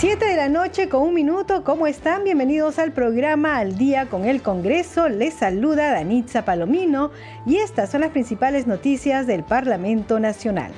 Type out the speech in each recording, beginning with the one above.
Siete de la noche con un minuto, ¿cómo están? Bienvenidos al programa Al Día con el Congreso. Les saluda Danitza Palomino y estas son las principales noticias del Parlamento Nacional.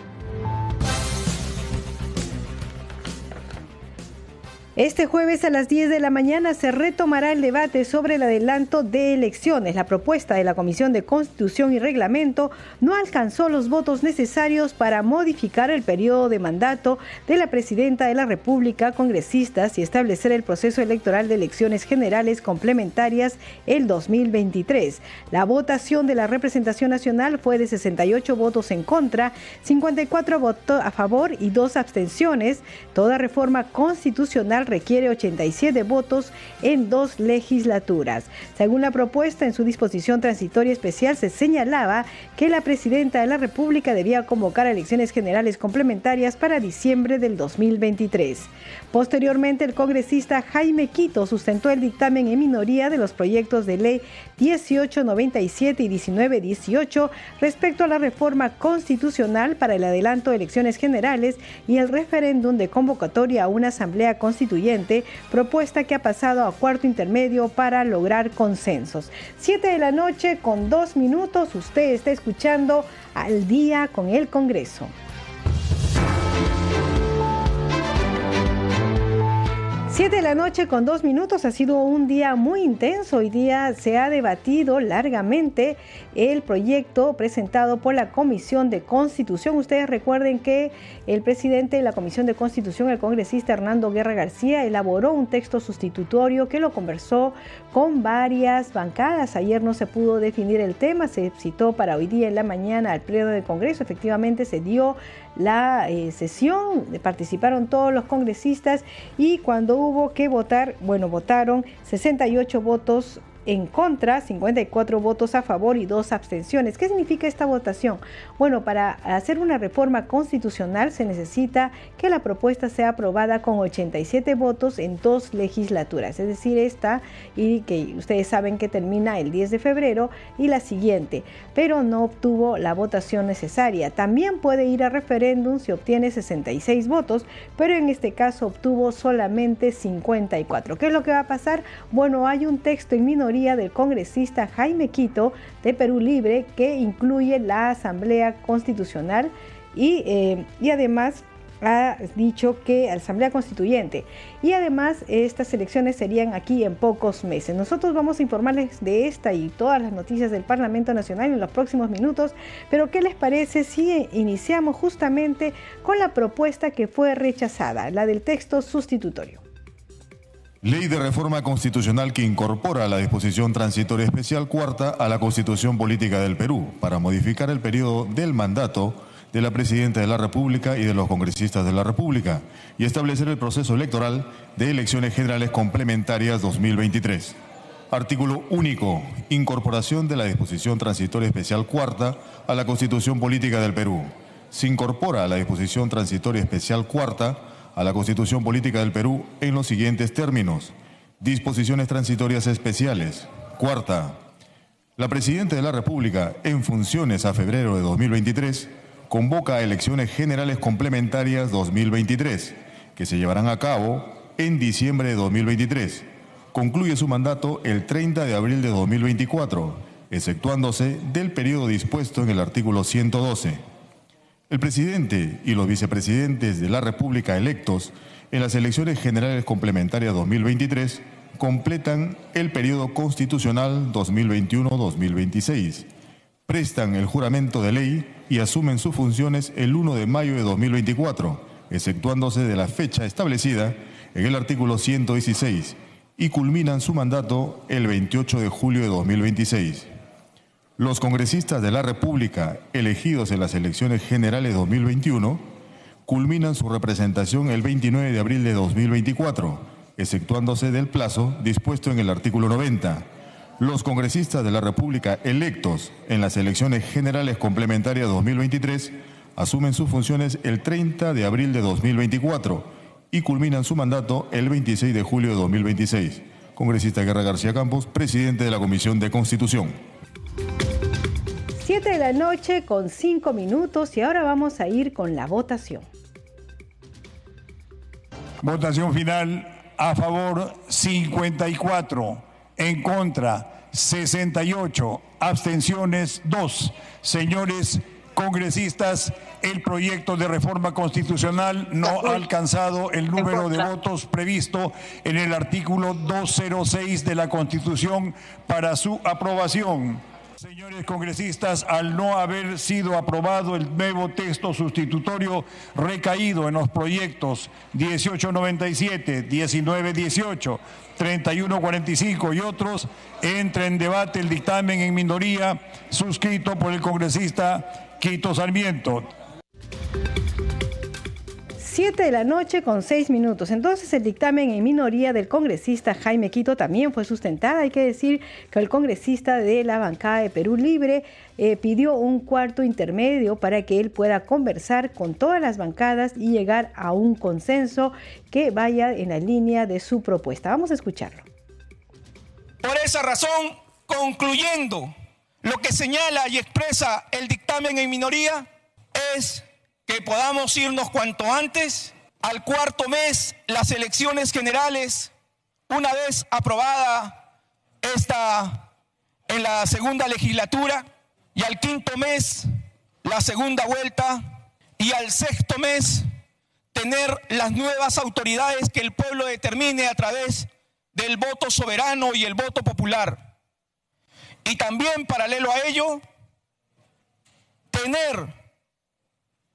Este jueves a las 10 de la mañana se retomará el debate sobre el adelanto de elecciones. La propuesta de la Comisión de Constitución y Reglamento no alcanzó los votos necesarios para modificar el periodo de mandato de la Presidenta de la República, congresistas y establecer el proceso electoral de elecciones generales complementarias el 2023. La votación de la representación nacional fue de 68 votos en contra, 54 votos a favor y dos abstenciones. Toda reforma constitucional requiere 87 votos en dos legislaturas. Según la propuesta, en su disposición transitoria especial se señalaba que la presidenta de la República debía convocar elecciones generales complementarias para diciembre del 2023. Posteriormente, el congresista Jaime Quito sustentó el dictamen en minoría de los proyectos de ley 1897 y 1918 respecto a la reforma constitucional para el adelanto de elecciones generales y el referéndum de convocatoria a una asamblea propuesta que ha pasado a cuarto intermedio para lograr consensos. Siete de la noche con dos minutos, usted está escuchando al día con el Congreso. Siete de la noche con dos minutos ha sido un día muy intenso. Hoy día se ha debatido largamente el proyecto presentado por la Comisión de Constitución. Ustedes recuerden que el presidente de la Comisión de Constitución, el congresista Hernando Guerra García, elaboró un texto sustitutorio que lo conversó con varias bancadas. Ayer no se pudo definir el tema, se citó para hoy día en la mañana al pleno del Congreso. Efectivamente se dio la eh, sesión, participaron todos los congresistas y cuando hubo que votar, bueno, votaron 68 votos en contra, 54 votos a favor y dos abstenciones. ¿Qué significa esta votación? Bueno, para hacer una reforma constitucional se necesita que la propuesta sea aprobada con 87 votos en dos legislaturas, es decir, esta y que ustedes saben que termina el 10 de febrero y la siguiente, pero no obtuvo la votación necesaria. También puede ir a referéndum si obtiene 66 votos, pero en este caso obtuvo solamente 54. ¿Qué es lo que va a pasar? Bueno, hay un texto en minoría del congresista Jaime Quito de Perú Libre que incluye la Asamblea Constitucional y, eh, y además ha dicho que Asamblea Constituyente y además estas elecciones serían aquí en pocos meses. Nosotros vamos a informarles de esta y todas las noticias del Parlamento Nacional en los próximos minutos, pero ¿qué les parece si iniciamos justamente con la propuesta que fue rechazada, la del texto sustitutorio? Ley de reforma constitucional que incorpora la disposición transitoria especial cuarta a la Constitución Política del Perú para modificar el periodo del mandato de la Presidenta de la República y de los congresistas de la República y establecer el proceso electoral de elecciones generales complementarias 2023. Artículo único. Incorporación de la disposición transitoria especial cuarta a la Constitución Política del Perú. Se incorpora a la disposición transitoria especial cuarta a la Constitución Política del Perú en los siguientes términos. Disposiciones transitorias especiales. Cuarta, la Presidenta de la República, en funciones a febrero de 2023, convoca a elecciones generales complementarias 2023, que se llevarán a cabo en diciembre de 2023. Concluye su mandato el 30 de abril de 2024, exceptuándose del periodo dispuesto en el artículo 112. El presidente y los vicepresidentes de la República electos en las elecciones generales complementarias 2023 completan el periodo constitucional 2021-2026, prestan el juramento de ley y asumen sus funciones el 1 de mayo de 2024, exceptuándose de la fecha establecida en el artículo 116, y culminan su mandato el 28 de julio de 2026. Los congresistas de la República elegidos en las elecciones generales 2021 culminan su representación el 29 de abril de 2024, exceptuándose del plazo dispuesto en el artículo 90. Los congresistas de la República electos en las elecciones generales complementarias 2023 asumen sus funciones el 30 de abril de 2024 y culminan su mandato el 26 de julio de 2026. Congresista Guerra García Campos, presidente de la Comisión de Constitución. Siete de la noche con cinco minutos y ahora vamos a ir con la votación. Votación final a favor 54, en contra 68, abstenciones 2. Señores congresistas, el proyecto de reforma constitucional no ha alcanzado el número de votos previsto en el artículo 206 de la Constitución para su aprobación. Señores congresistas, al no haber sido aprobado el nuevo texto sustitutorio recaído en los proyectos 1897, 1918, 3145 y otros, entra en debate el dictamen en minoría suscrito por el congresista Quito Sarmiento. 7 de la noche con 6 minutos. Entonces el dictamen en minoría del congresista Jaime Quito también fue sustentada. Hay que decir que el congresista de la bancada de Perú Libre eh, pidió un cuarto intermedio para que él pueda conversar con todas las bancadas y llegar a un consenso que vaya en la línea de su propuesta. Vamos a escucharlo. Por esa razón, concluyendo lo que señala y expresa el dictamen en minoría, es que podamos irnos cuanto antes al cuarto mes las elecciones generales, una vez aprobada esta en la segunda legislatura, y al quinto mes la segunda vuelta, y al sexto mes tener las nuevas autoridades que el pueblo determine a través del voto soberano y el voto popular. Y también paralelo a ello, tener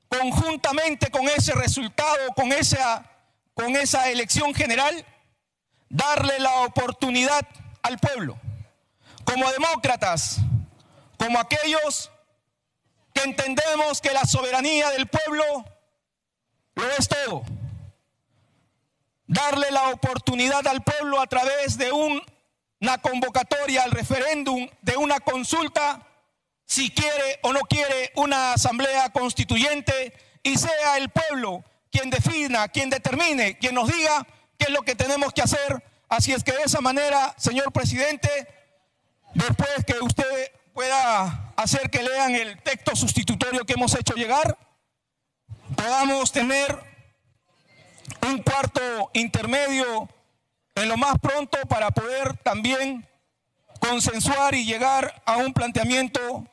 conjuntamente con ese resultado, con esa, con esa elección general, darle la oportunidad al pueblo, como demócratas, como aquellos que entendemos que la soberanía del pueblo lo es todo. Darle la oportunidad al pueblo a través de una convocatoria al referéndum, de una consulta si quiere o no quiere una asamblea constituyente y sea el pueblo quien defina, quien determine, quien nos diga qué es lo que tenemos que hacer. Así es que de esa manera, señor presidente, después que usted pueda hacer que lean el texto sustitutorio que hemos hecho llegar, podamos tener un cuarto intermedio en lo más pronto para poder también consensuar y llegar a un planteamiento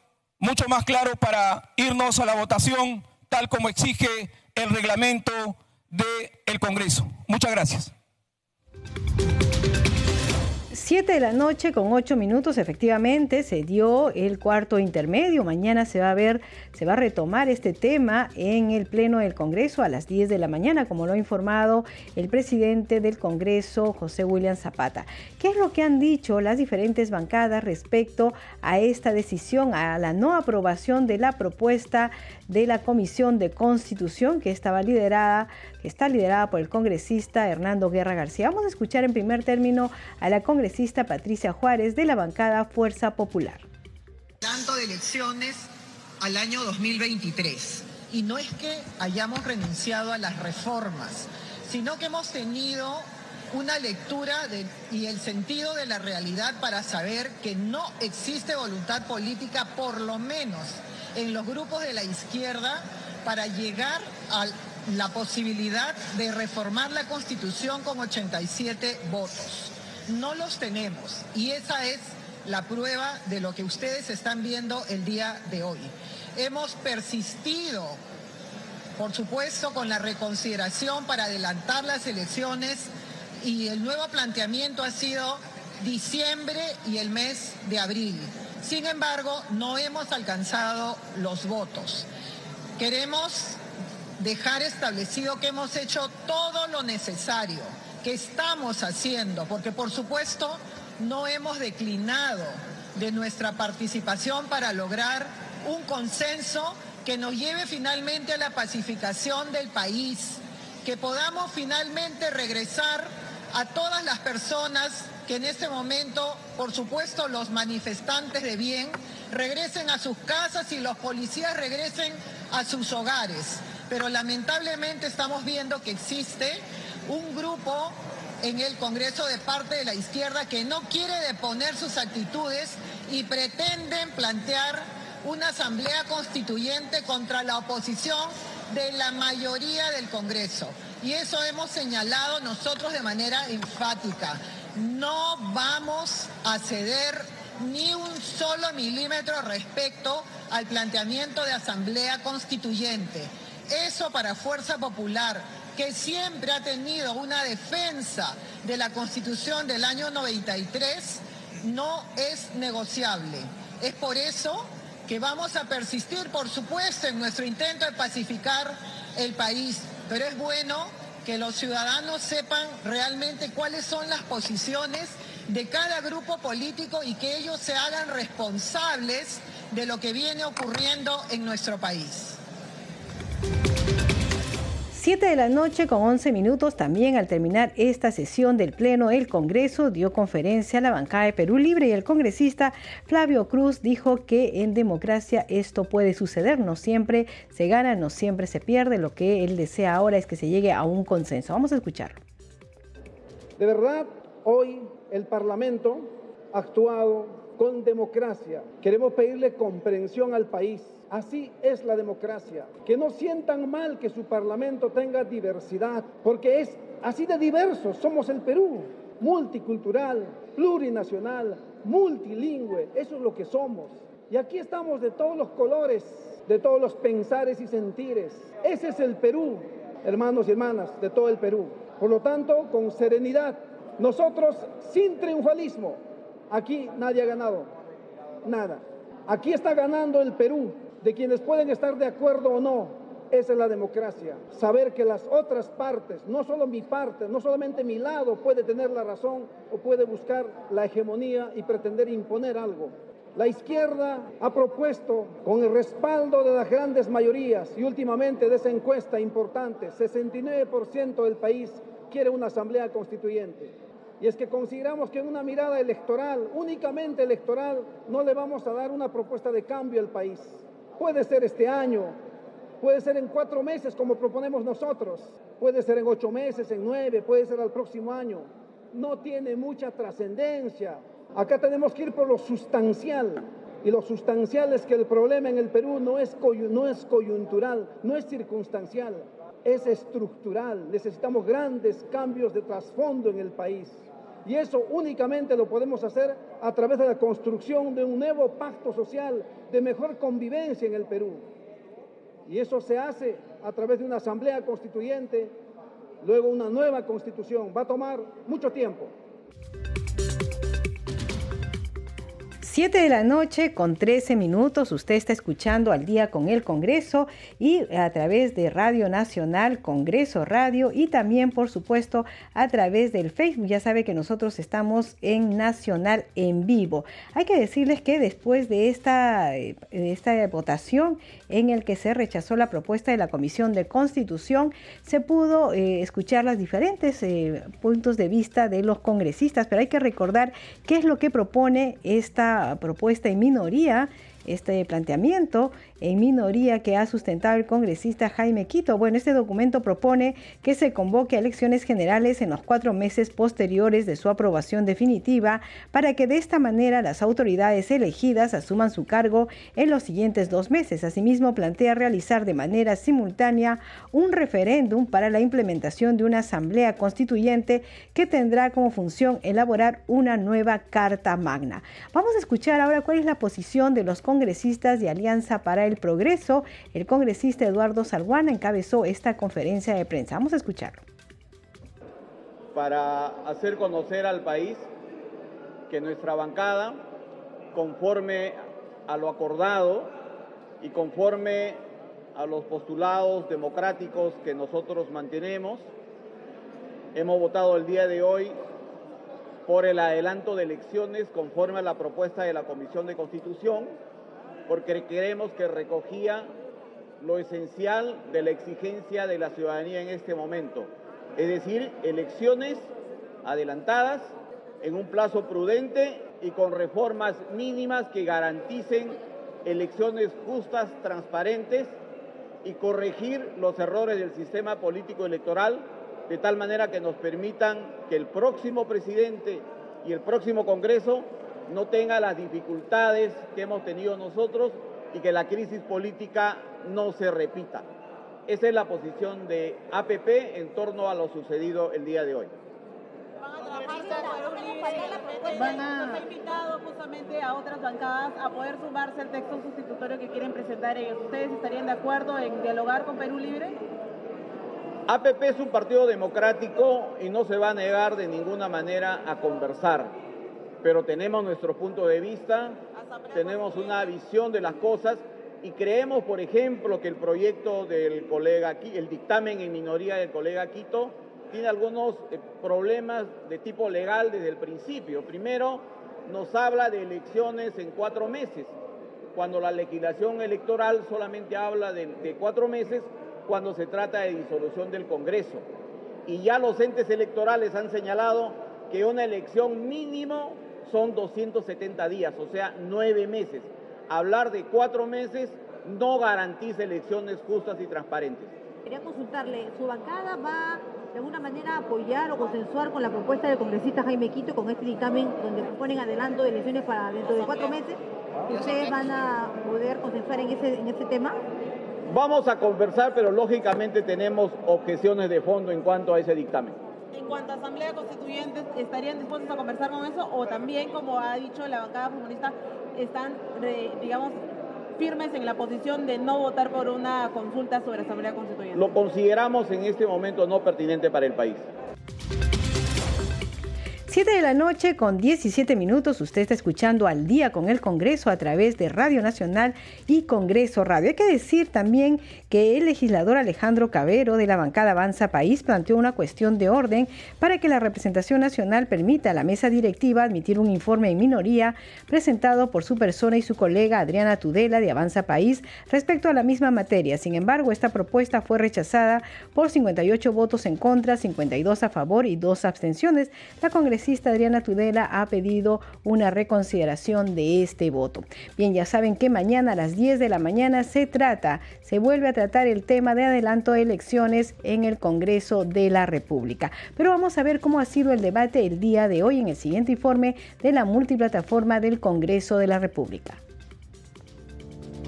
mucho más claro para irnos a la votación tal como exige el reglamento del Congreso. Muchas gracias. Siete de la noche con ocho minutos efectivamente se dio el cuarto intermedio. Mañana se va a ver, se va a retomar este tema en el Pleno del Congreso a las 10 de la mañana, como lo ha informado el presidente del Congreso, José William Zapata. ¿Qué es lo que han dicho las diferentes bancadas respecto a esta decisión, a la no aprobación de la propuesta de la Comisión de Constitución que estaba liderada, que está liderada por el congresista Hernando Guerra García. Vamos a escuchar en primer término a la congresista Patricia Juárez de la bancada Fuerza Popular. Tanto de elecciones al año 2023. Y no es que hayamos renunciado a las reformas, sino que hemos tenido una lectura y el sentido de la realidad para saber que no existe voluntad política, por lo menos en los grupos de la izquierda para llegar a la posibilidad de reformar la Constitución con 87 votos. No los tenemos y esa es la prueba de lo que ustedes están viendo el día de hoy. Hemos persistido, por supuesto, con la reconsideración para adelantar las elecciones y el nuevo planteamiento ha sido diciembre y el mes de abril. Sin embargo, no hemos alcanzado los votos. Queremos dejar establecido que hemos hecho todo lo necesario, que estamos haciendo, porque por supuesto no hemos declinado de nuestra participación para lograr un consenso que nos lleve finalmente a la pacificación del país, que podamos finalmente regresar a todas las personas que en este momento, por supuesto, los manifestantes de bien, regresen a sus casas y los policías regresen a sus hogares. Pero lamentablemente estamos viendo que existe un grupo en el Congreso de parte de la izquierda que no quiere deponer sus actitudes y pretenden plantear una asamblea constituyente contra la oposición de la mayoría del Congreso. Y eso hemos señalado nosotros de manera enfática. No vamos a ceder ni un solo milímetro respecto al planteamiento de asamblea constituyente. Eso para Fuerza Popular que siempre ha tenido una defensa de la Constitución del año 93, no es negociable. Es por eso que vamos a persistir, por supuesto, en nuestro intento de pacificar el país, pero es bueno que los ciudadanos sepan realmente cuáles son las posiciones de cada grupo político y que ellos se hagan responsables de lo que viene ocurriendo en nuestro país. 7 de la noche con 11 minutos, también al terminar esta sesión del Pleno, el Congreso dio conferencia a la bancada de Perú Libre y el congresista Flavio Cruz dijo que en democracia esto puede suceder, no siempre se gana, no siempre se pierde, lo que él desea ahora es que se llegue a un consenso. Vamos a escucharlo. De verdad, hoy el Parlamento ha actuado con democracia. Queremos pedirle comprensión al país Así es la democracia. Que no sientan mal que su parlamento tenga diversidad, porque es así de diverso. Somos el Perú, multicultural, plurinacional, multilingüe. Eso es lo que somos. Y aquí estamos de todos los colores, de todos los pensares y sentires. Ese es el Perú, hermanos y hermanas, de todo el Perú. Por lo tanto, con serenidad, nosotros sin triunfalismo, aquí nadie ha ganado, nada. Aquí está ganando el Perú, de quienes pueden estar de acuerdo o no. Esa es la democracia. Saber que las otras partes, no solo mi parte, no solamente mi lado puede tener la razón o puede buscar la hegemonía y pretender imponer algo. La izquierda ha propuesto, con el respaldo de las grandes mayorías y últimamente de esa encuesta importante, 69% del país quiere una asamblea constituyente. Y es que consideramos que en una mirada electoral, únicamente electoral, no le vamos a dar una propuesta de cambio al país. Puede ser este año, puede ser en cuatro meses como proponemos nosotros, puede ser en ocho meses, en nueve, puede ser al próximo año. No tiene mucha trascendencia. Acá tenemos que ir por lo sustancial. Y lo sustancial es que el problema en el Perú no es, no es coyuntural, no es circunstancial, es estructural. Necesitamos grandes cambios de trasfondo en el país. Y eso únicamente lo podemos hacer a través de la construcción de un nuevo pacto social de mejor convivencia en el Perú. Y eso se hace a través de una asamblea constituyente, luego una nueva constitución. Va a tomar mucho tiempo. 7 de la noche con 13 minutos. Usted está escuchando al día con el Congreso y a través de Radio Nacional, Congreso Radio y también, por supuesto, a través del Facebook. Ya sabe que nosotros estamos en Nacional en vivo. Hay que decirles que después de esta, eh, esta votación en el que se rechazó la propuesta de la Comisión de Constitución, se pudo eh, escuchar los diferentes eh, puntos de vista de los congresistas, pero hay que recordar qué es lo que propone esta propuesta en minoría, este planteamiento en minoría que ha sustentado el congresista Jaime Quito. Bueno, este documento propone que se convoque a elecciones generales en los cuatro meses posteriores de su aprobación definitiva para que de esta manera las autoridades elegidas asuman su cargo en los siguientes dos meses. Asimismo, plantea realizar de manera simultánea un referéndum para la implementación de una asamblea constituyente que tendrá como función elaborar una nueva Carta Magna. Vamos a escuchar ahora cuál es la posición de los congresistas de Alianza para el Progreso, el congresista Eduardo Salguana encabezó esta conferencia de prensa. Vamos a escucharlo. Para hacer conocer al país que nuestra bancada, conforme a lo acordado y conforme a los postulados democráticos que nosotros mantenemos, hemos votado el día de hoy por el adelanto de elecciones conforme a la propuesta de la Comisión de Constitución porque creemos que recogía lo esencial de la exigencia de la ciudadanía en este momento, es decir, elecciones adelantadas, en un plazo prudente y con reformas mínimas que garanticen elecciones justas, transparentes y corregir los errores del sistema político electoral de tal manera que nos permitan que el próximo presidente y el próximo Congreso no tenga las dificultades que hemos tenido nosotros y que la crisis política no se repita. Esa es la posición de APP en torno a lo sucedido el día de hoy. Van a invitado justamente a otras bancadas a poder sumarse al texto sustitutorio que quieren presentar ellos. ¿Ustedes estarían de acuerdo en dialogar con Perú Libre? APP es un partido democrático y no se va a negar de ninguna manera a conversar, pero tenemos nuestro punto de vista, tenemos una visión de las cosas y creemos, por ejemplo, que el proyecto del colega, el dictamen en minoría del colega Quito, tiene algunos eh, problemas de tipo legal desde el principio. Primero, nos habla de elecciones en cuatro meses, cuando la legislación electoral solamente habla de, de cuatro meses cuando se trata de disolución del Congreso. Y ya los entes electorales han señalado que una elección mínimo son 270 días, o sea, nueve meses. Hablar de cuatro meses no garantiza elecciones justas y transparentes. Quería consultarle, ¿su bancada va de alguna manera apoyar o consensuar con la propuesta del congresista Jaime Quito con este dictamen donde proponen adelanto de elecciones para dentro de cuatro meses? ¿Ustedes van a poder consensuar en ese, en ese tema? Vamos a conversar, pero lógicamente tenemos objeciones de fondo en cuanto a ese dictamen. En cuanto a Asamblea Constituyente, ¿estarían dispuestos a conversar con eso? O también, como ha dicho la bancada comunista, están, digamos, firmes en la posición de no votar por una consulta sobre Asamblea Constituyente? Lo consideramos en este momento no pertinente para el país. 7 de la noche con 17 minutos, usted está escuchando al día con el Congreso a través de Radio Nacional y Congreso Radio. Hay que decir también que el legislador Alejandro Cabero de la bancada Avanza País planteó una cuestión de orden para que la representación nacional permita a la mesa directiva admitir un informe en minoría presentado por su persona y su colega Adriana Tudela de Avanza País respecto a la misma materia. Sin embargo, esta propuesta fue rechazada por 58 votos en contra, 52 a favor y dos abstenciones. La congresista Adriana Tudela ha pedido una reconsideración de este voto. Bien, ya saben que mañana a las 10 de la mañana se trata, se vuelve a tratar el tema de adelanto de elecciones en el Congreso de la República. Pero vamos a ver cómo ha sido el debate el día de hoy en el siguiente informe de la multiplataforma del Congreso de la República.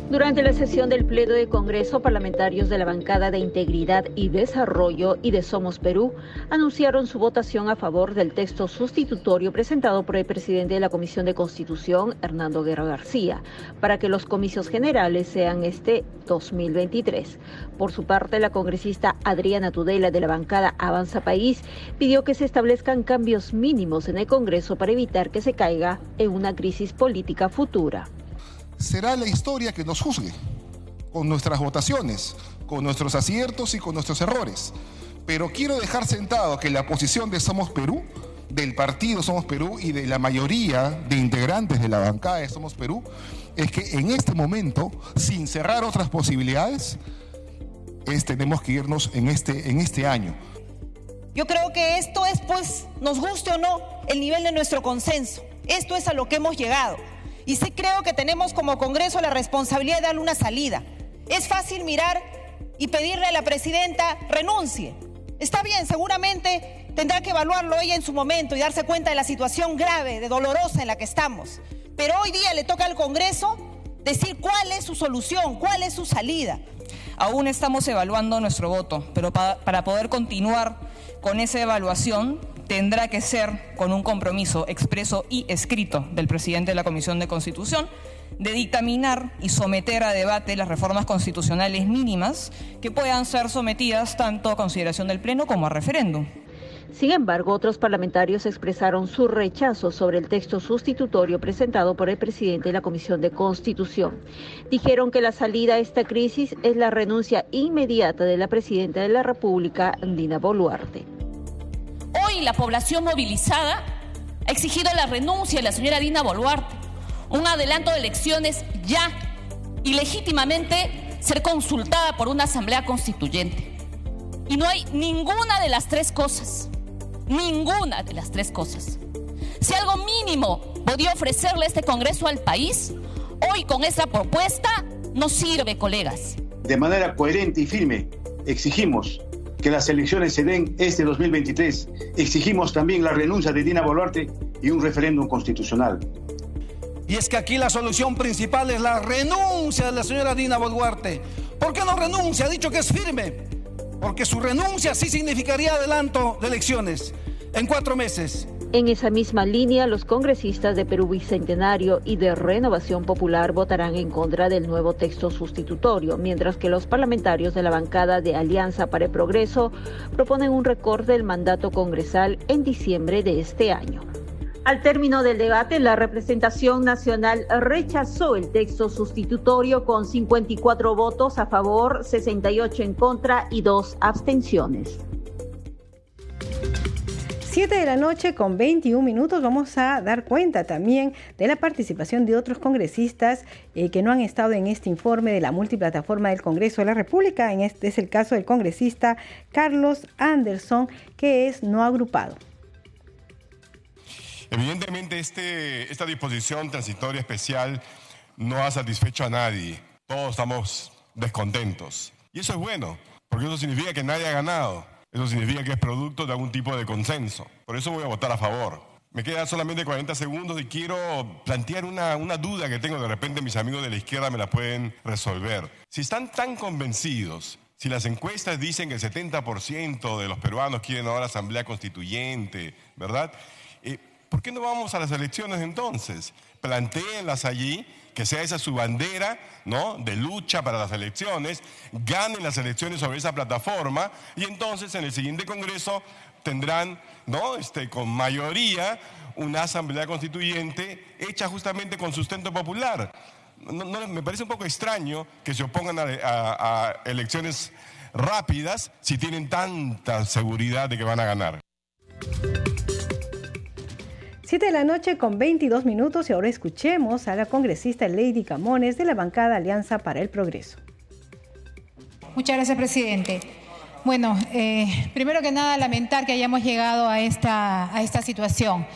Durante la sesión del Pleno de Congreso, parlamentarios de la bancada de Integridad y Desarrollo y de Somos Perú anunciaron su votación a favor del texto sustitutorio presentado por el presidente de la Comisión de Constitución, Hernando Guerra García, para que los comicios generales sean este 2023. Por su parte, la congresista Adriana Tudela de la bancada Avanza País pidió que se establezcan cambios mínimos en el Congreso para evitar que se caiga en una crisis política futura será la historia que nos juzgue, con nuestras votaciones, con nuestros aciertos y con nuestros errores. Pero quiero dejar sentado que la posición de Somos Perú, del partido Somos Perú y de la mayoría de integrantes de la bancada de Somos Perú, es que en este momento, sin cerrar otras posibilidades, es, tenemos que irnos en este, en este año. Yo creo que esto es, pues, nos guste o no, el nivel de nuestro consenso. Esto es a lo que hemos llegado. Y sí creo que tenemos como Congreso la responsabilidad de darle una salida. Es fácil mirar y pedirle a la presidenta renuncie. Está bien, seguramente tendrá que evaluarlo ella en su momento y darse cuenta de la situación grave, de dolorosa en la que estamos. Pero hoy día le toca al Congreso decir cuál es su solución, cuál es su salida. Aún estamos evaluando nuestro voto, pero para poder continuar con esa evaluación tendrá que ser con un compromiso expreso y escrito del presidente de la Comisión de Constitución de dictaminar y someter a debate las reformas constitucionales mínimas que puedan ser sometidas tanto a consideración del Pleno como a referéndum. Sin embargo, otros parlamentarios expresaron su rechazo sobre el texto sustitutorio presentado por el presidente de la Comisión de Constitución. Dijeron que la salida a esta crisis es la renuncia inmediata de la presidenta de la República, Dina Boluarte. Hoy la población movilizada ha exigido la renuncia de la señora Dina Boluarte, un adelanto de elecciones ya y legítimamente ser consultada por una asamblea constituyente. Y no hay ninguna de las tres cosas. ninguna de las tres cosas. Si algo mínimo podía ofrecerle este Congreso al país, hoy con esta propuesta no sirve, colegas. De manera coherente y firme, exigimos que las elecciones se den este 2023. Exigimos también la renuncia de Dina Boluarte y un referéndum constitucional. Y es que aquí la solución principal es la renuncia de la señora Dina Boluarte. ¿Por qué no renuncia? Ha dicho que es firme. Porque su renuncia sí significaría adelanto de elecciones en cuatro meses. En esa misma línea, los congresistas de Perú Bicentenario y de Renovación Popular votarán en contra del nuevo texto sustitutorio, mientras que los parlamentarios de la bancada de Alianza para el Progreso proponen un recorte del mandato congresal en diciembre de este año. Al término del debate, la representación nacional rechazó el texto sustitutorio con 54 votos a favor, 68 en contra y dos abstenciones. 7 de la noche con 21 minutos vamos a dar cuenta también de la participación de otros congresistas eh, que no han estado en este informe de la multiplataforma del Congreso de la República. En este es el caso del congresista Carlos Anderson, que es no agrupado. Evidentemente este, esta disposición transitoria especial no ha satisfecho a nadie. Todos estamos descontentos. Y eso es bueno, porque eso significa que nadie ha ganado. Eso significa que es producto de algún tipo de consenso. Por eso voy a votar a favor. Me quedan solamente 40 segundos y quiero plantear una, una, duda que tengo. De repente mis amigos de la izquierda me la pueden resolver. Si están tan convencidos, si las encuestas dicen que el 70% de los peruanos quieren ahora asamblea constituyente, ¿verdad? Eh, ¿Por qué no vamos a las elecciones entonces? Planteenlas allí que sea esa su bandera, ¿no? De lucha para las elecciones, ganen las elecciones sobre esa plataforma y entonces en el siguiente Congreso tendrán, ¿no? Este, con mayoría una asamblea constituyente hecha justamente con sustento popular. me parece un poco extraño que se opongan a elecciones rápidas si tienen tanta seguridad de que van a ganar. 7 de la noche con 22 minutos y ahora escuchemos a la congresista Lady Camones de la bancada Alianza para el Progreso. Muchas gracias, presidente. Bueno, eh, primero que nada, lamentar que hayamos llegado a esta, a esta situación.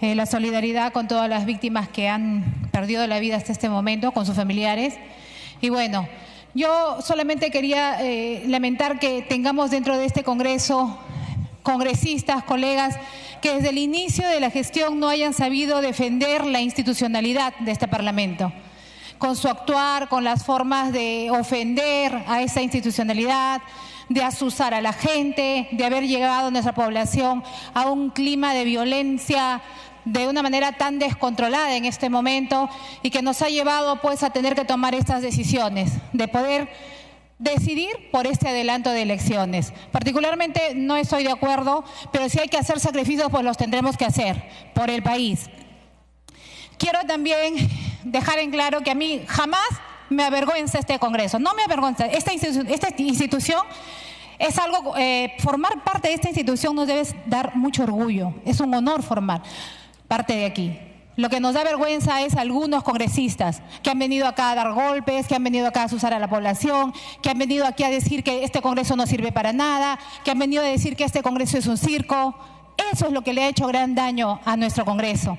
Eh, la solidaridad con todas las víctimas que han perdido la vida hasta este momento, con sus familiares. Y bueno, yo solamente quería eh, lamentar que tengamos dentro de este Congreso congresistas, colegas, que desde el inicio de la gestión no hayan sabido defender la institucionalidad de este Parlamento. Con su actuar, con las formas de ofender a esa institucionalidad, de asusar a la gente, de haber llegado a nuestra población a un clima de violencia de una manera tan descontrolada en este momento y que nos ha llevado pues a tener que tomar estas decisiones, de poder decidir por este adelanto de elecciones. Particularmente no estoy de acuerdo, pero si hay que hacer sacrificios, pues los tendremos que hacer por el país. Quiero también dejar en claro que a mí jamás me avergüenza este Congreso, no me avergüenza. Esta institución, es algo, eh, formar parte de esta institución nos debe dar mucho orgullo, es un honor formar parte de aquí. Lo que nos da vergüenza es algunos congresistas que han venido acá a dar golpes, que han venido acá a asusar a la población, que han venido aquí a decir que este Congreso no sirve para nada, que han venido a decir que este Congreso es un circo. Eso es lo que le ha hecho gran daño a nuestro Congreso.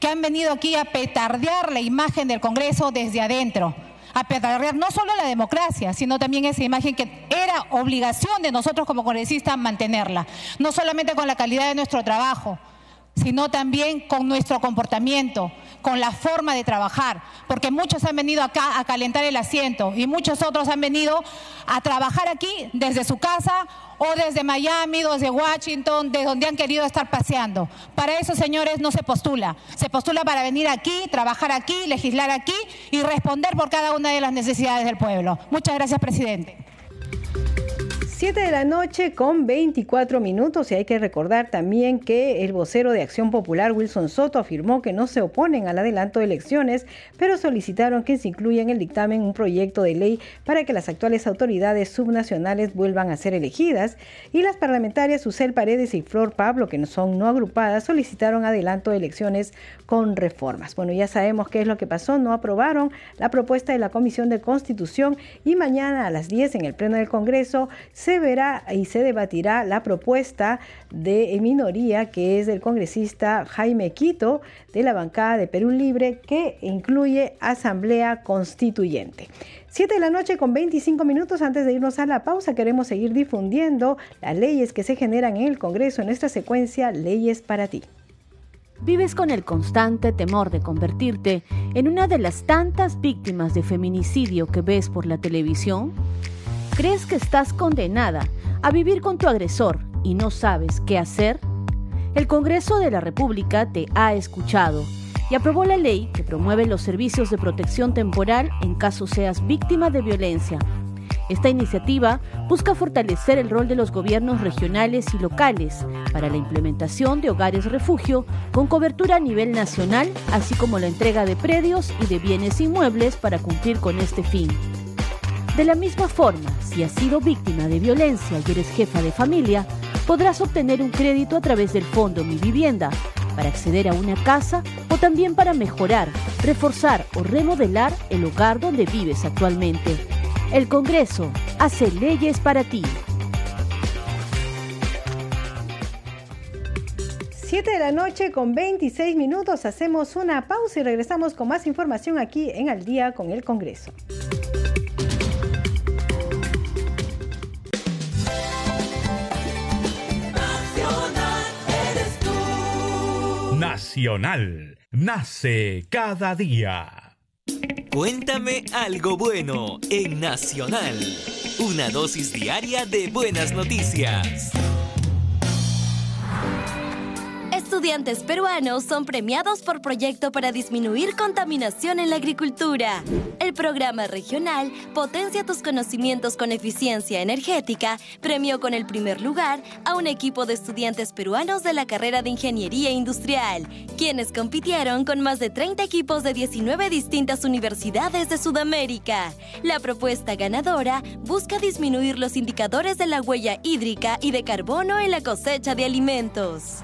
Que han venido aquí a petardear la imagen del Congreso desde adentro. A petardear no solo la democracia, sino también esa imagen que era obligación de nosotros como congresistas mantenerla. No solamente con la calidad de nuestro trabajo, sino también con nuestro comportamiento, con la forma de trabajar, porque muchos han venido acá a calentar el asiento y muchos otros han venido a trabajar aquí desde su casa o desde Miami, desde Washington, de donde han querido estar paseando. Para eso, señores, no se postula. Se postula para venir aquí, trabajar aquí, legislar aquí y responder por cada una de las necesidades del pueblo. Muchas gracias, presidente. 7 de la noche con 24 minutos. Y hay que recordar también que el vocero de Acción Popular Wilson Soto afirmó que no se oponen al adelanto de elecciones, pero solicitaron que se incluya en el dictamen un proyecto de ley para que las actuales autoridades subnacionales vuelvan a ser elegidas. Y las parlamentarias Susel Paredes y Flor Pablo, que no son no agrupadas, solicitaron adelanto de elecciones con reformas. Bueno, ya sabemos qué es lo que pasó, no aprobaron la propuesta de la Comisión de Constitución y mañana a las 10 en el Pleno del Congreso se se verá y se debatirá la propuesta de minoría que es del congresista Jaime Quito de la bancada de Perú Libre que incluye Asamblea Constituyente. Siete de la noche con 25 minutos antes de irnos a la pausa queremos seguir difundiendo las leyes que se generan en el Congreso en esta secuencia Leyes para ti. ¿Vives con el constante temor de convertirte en una de las tantas víctimas de feminicidio que ves por la televisión? ¿Crees que estás condenada a vivir con tu agresor y no sabes qué hacer? El Congreso de la República te ha escuchado y aprobó la ley que promueve los servicios de protección temporal en caso seas víctima de violencia. Esta iniciativa busca fortalecer el rol de los gobiernos regionales y locales para la implementación de hogares refugio con cobertura a nivel nacional, así como la entrega de predios y de bienes inmuebles para cumplir con este fin. De la misma forma, si has sido víctima de violencia y eres jefa de familia, podrás obtener un crédito a través del Fondo Mi Vivienda para acceder a una casa o también para mejorar, reforzar o remodelar el hogar donde vives actualmente. El Congreso hace leyes para ti. 7 de la noche con 26 minutos hacemos una pausa y regresamos con más información aquí en Al día con el Congreso. Nacional. Nace cada día. Cuéntame algo bueno en Nacional. Una dosis diaria de buenas noticias. Estudiantes peruanos son premiados por proyecto para disminuir contaminación en la agricultura. El programa regional Potencia tus conocimientos con eficiencia energética premió con el primer lugar a un equipo de estudiantes peruanos de la carrera de Ingeniería Industrial, quienes compitieron con más de 30 equipos de 19 distintas universidades de Sudamérica. La propuesta ganadora busca disminuir los indicadores de la huella hídrica y de carbono en la cosecha de alimentos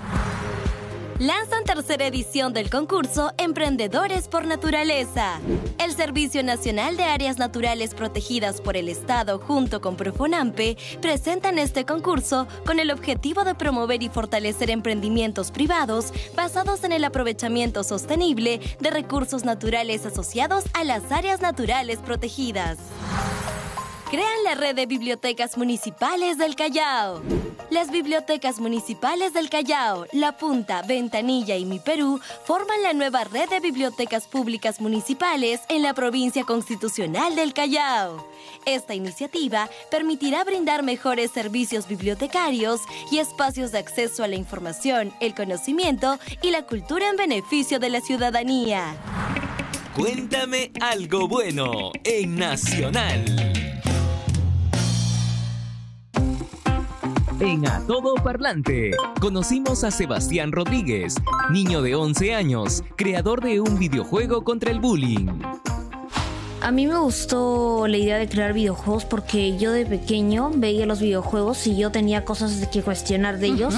lanzan tercera edición del concurso Emprendedores por Naturaleza. El Servicio Nacional de Áreas Naturales Protegidas por el Estado junto con Profonampe presentan este concurso con el objetivo de promover y fortalecer emprendimientos privados basados en el aprovechamiento sostenible de recursos naturales asociados a las áreas naturales protegidas crean la red de bibliotecas municipales del Callao. Las bibliotecas municipales del Callao, La Punta, Ventanilla y Mi Perú forman la nueva red de bibliotecas públicas municipales en la provincia constitucional del Callao. Esta iniciativa permitirá brindar mejores servicios bibliotecarios y espacios de acceso a la información, el conocimiento y la cultura en beneficio de la ciudadanía. Cuéntame algo bueno en Nacional. En A Todo Parlante, conocimos a Sebastián Rodríguez, niño de 11 años, creador de un videojuego contra el bullying. A mí me gustó la idea de crear videojuegos porque yo de pequeño veía los videojuegos y yo tenía cosas que cuestionar de ellos.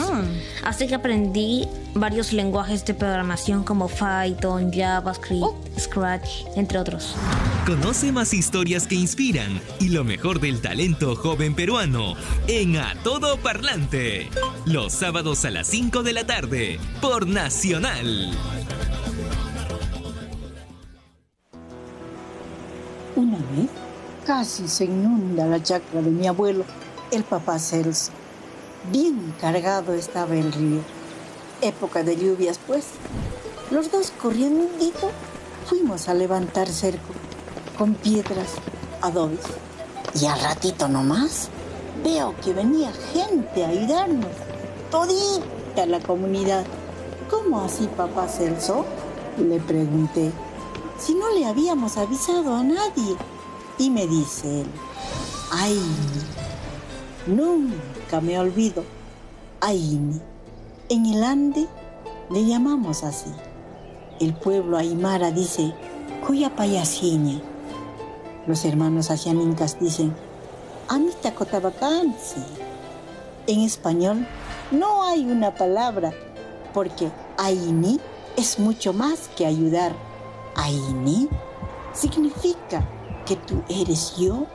Así que aprendí varios lenguajes de programación como Python, JavaScript, oh. Scratch, entre otros. Conoce más historias que inspiran y lo mejor del talento joven peruano en A Todo Parlante. Los sábados a las 5 de la tarde por Nacional. Una vez casi se inunda la chacra de mi abuelo, el papá Celso. Bien cargado estaba el río. Época de lluvias, pues. Los dos corriendo fuimos a levantar cerco con piedras, adobes. Y al ratito nomás veo que venía gente a ayudarnos. Todita la comunidad. ¿Cómo así, papá Celso? Le pregunté si no le habíamos avisado a nadie? Y me dice él, ay, nunca me olvido, Aini. En el Ande le llamamos así. El pueblo aymara dice, cuya payasine. Los hermanos asianincas dicen, Amita Cotabacansi. En español no hay una palabra, porque Aini es mucho más que ayudar Aini significa que tú eres yo,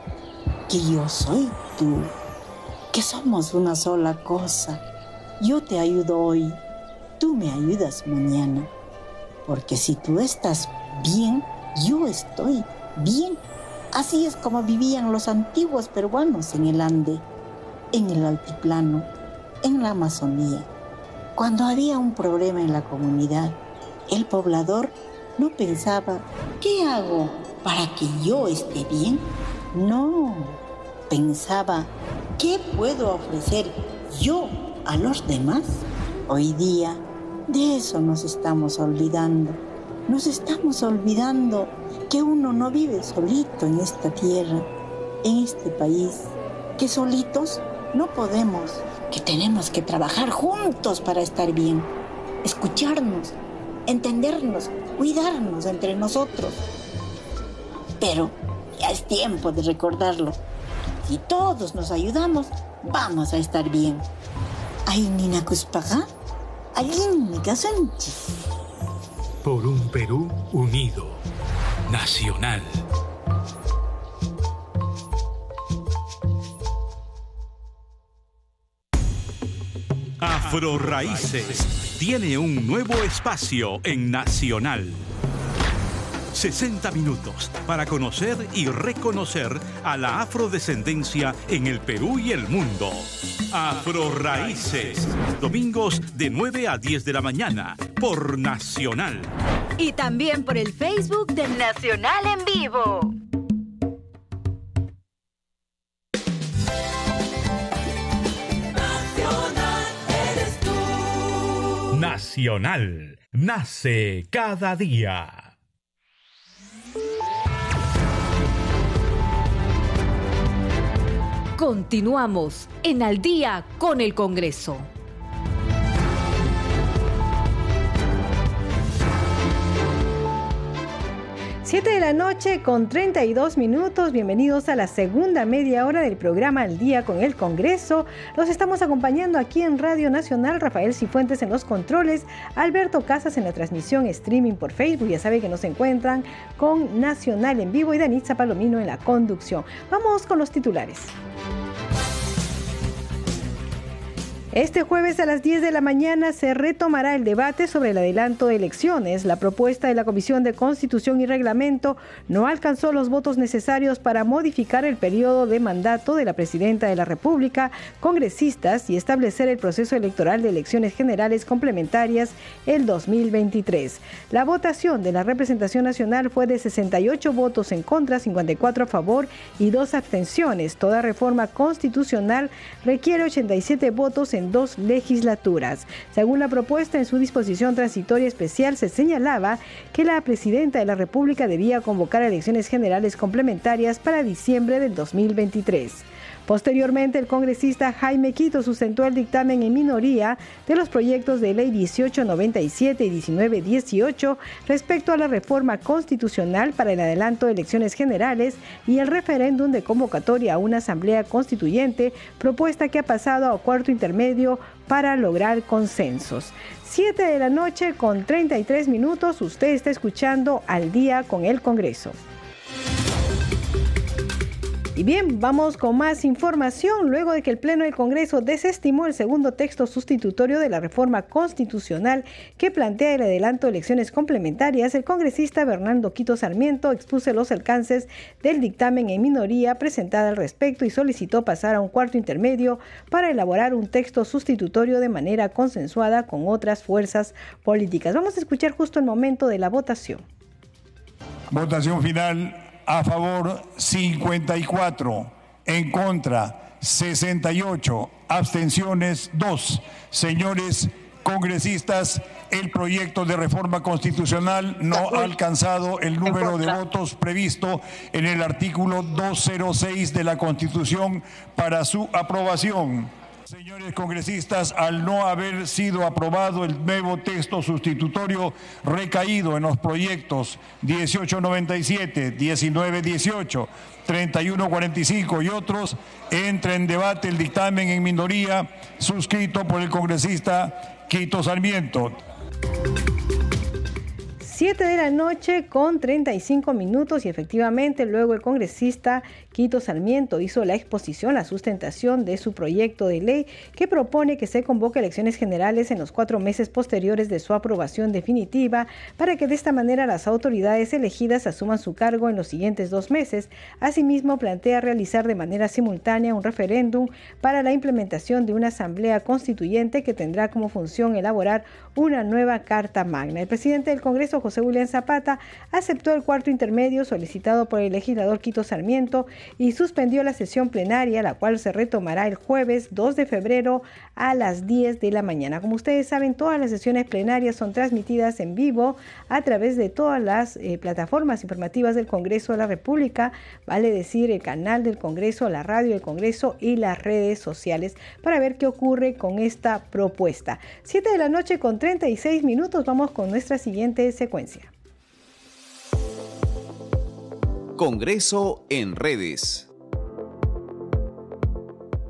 que yo soy tú, que somos una sola cosa. Yo te ayudo hoy, tú me ayudas mañana. Porque si tú estás bien, yo estoy bien. Así es como vivían los antiguos peruanos en el Ande, en el altiplano, en la Amazonía. Cuando había un problema en la comunidad, el poblador no pensaba, ¿qué hago para que yo esté bien? No, pensaba, ¿qué puedo ofrecer yo a los demás? Hoy día de eso nos estamos olvidando. Nos estamos olvidando que uno no vive solito en esta tierra, en este país, que solitos no podemos, que tenemos que trabajar juntos para estar bien, escucharnos, entendernos, cuidarnos entre nosotros. Pero ya es tiempo de recordarlo. Si todos nos ayudamos, vamos a estar bien. Ay, Nina Cuspaga, alguien me Por un Perú unido, nacional. Afro Raíces tiene un nuevo espacio en Nacional. 60 minutos para conocer y reconocer a la afrodescendencia en el Perú y el mundo. Afro Raíces, domingos de 9 a 10 de la mañana por Nacional. Y también por el Facebook de Nacional en Vivo. Nace cada día. Continuamos en Al día con el Congreso. Siete de la noche con 32 minutos. Bienvenidos a la segunda media hora del programa Al Día con el Congreso. Los estamos acompañando aquí en Radio Nacional. Rafael Cifuentes en los controles, Alberto Casas en la transmisión streaming por Facebook. Ya saben que nos encuentran con Nacional en vivo y Danitza Palomino en la conducción. Vamos con los titulares. Este jueves a las 10 de la mañana se retomará el debate sobre el adelanto de elecciones. La propuesta de la Comisión de Constitución y Reglamento no alcanzó los votos necesarios para modificar el periodo de mandato de la Presidenta de la República, congresistas y establecer el proceso electoral de elecciones generales complementarias el 2023. La votación de la representación nacional fue de 68 votos en contra, 54 a favor y dos abstenciones. Toda reforma constitucional requiere 87 votos en dos legislaturas. Según la propuesta en su disposición transitoria especial, se señalaba que la presidenta de la República debía convocar elecciones generales complementarias para diciembre del 2023. Posteriormente, el congresista Jaime Quito sustentó el dictamen en minoría de los proyectos de ley 1897 y 1918 respecto a la reforma constitucional para el adelanto de elecciones generales y el referéndum de convocatoria a una asamblea constituyente, propuesta que ha pasado a cuarto intermedio para lograr consensos. Siete de la noche con 33 minutos, usted está escuchando al día con el Congreso. Y bien, vamos con más información. Luego de que el Pleno del Congreso desestimó el segundo texto sustitutorio de la reforma constitucional que plantea el adelanto de elecciones complementarias, el congresista Bernardo Quito Sarmiento expuso los alcances del dictamen en minoría presentada al respecto y solicitó pasar a un cuarto intermedio para elaborar un texto sustitutorio de manera consensuada con otras fuerzas políticas. Vamos a escuchar justo el momento de la votación. Votación final a favor 54, en contra 68, abstenciones 2. Señores congresistas, el proyecto de reforma constitucional no ha alcanzado el número de votos previsto en el artículo 206 de la Constitución para su aprobación. Señores congresistas, al no haber sido aprobado el nuevo texto sustitutorio recaído en los proyectos 1897, 1918, 3145 y otros, entra en debate el dictamen en minoría suscrito por el congresista Quito Sarmiento. 7 de la noche con 35 minutos y efectivamente luego el congresista Quito Sarmiento hizo la exposición, la sustentación de su proyecto de ley que propone que se convoque elecciones generales en los cuatro meses posteriores de su aprobación definitiva para que de esta manera las autoridades elegidas asuman su cargo en los siguientes dos meses. Asimismo, plantea realizar de manera simultánea un referéndum para la implementación de una asamblea constituyente que tendrá como función elaborar una nueva Carta Magna. El presidente del Congreso, José William Zapata, aceptó el cuarto intermedio solicitado por el legislador Quito Sarmiento y suspendió la sesión plenaria, la cual se retomará el jueves 2 de febrero a las 10 de la mañana. Como ustedes saben, todas las sesiones plenarias son transmitidas en vivo a través de todas las eh, plataformas informativas del Congreso de la República, vale decir el canal del Congreso, la radio del Congreso y las redes sociales, para ver qué ocurre con esta propuesta. 7 de la noche con 36 minutos vamos con nuestra siguiente secuencia. Congreso en redes.